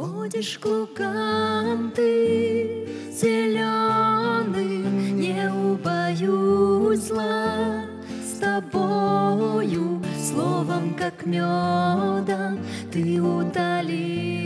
Водишь к лугам ты зеленым, не убоюсь зла. С тобою, словом, как медом ты удалил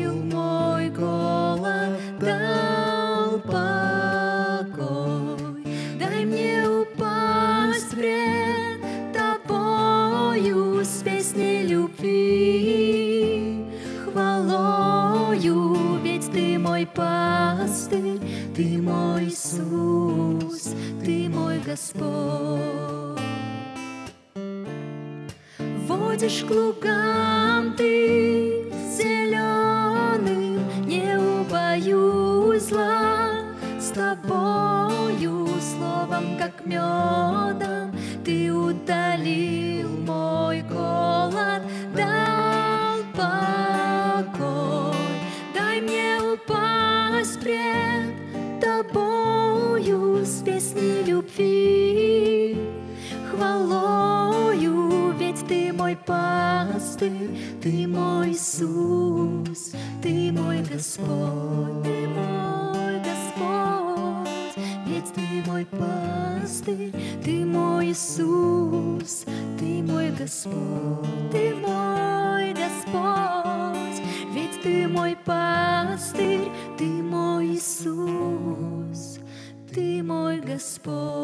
хвалою, ведь ты мой пастырь, ты мой Иисус, ты мой Господь. Водишь к лугам ты зеленым, не убоюсь зла с тобою, словом, как медом, ты удалил пастырь, ты мой Иисус, ты мой Господь, ты мой Господь, ведь ты мой пастырь, ты мой Иисус, ты мой Господь, ты мой Господь, ведь ты мой пастырь, ты мой Иисус, ты мой Господь.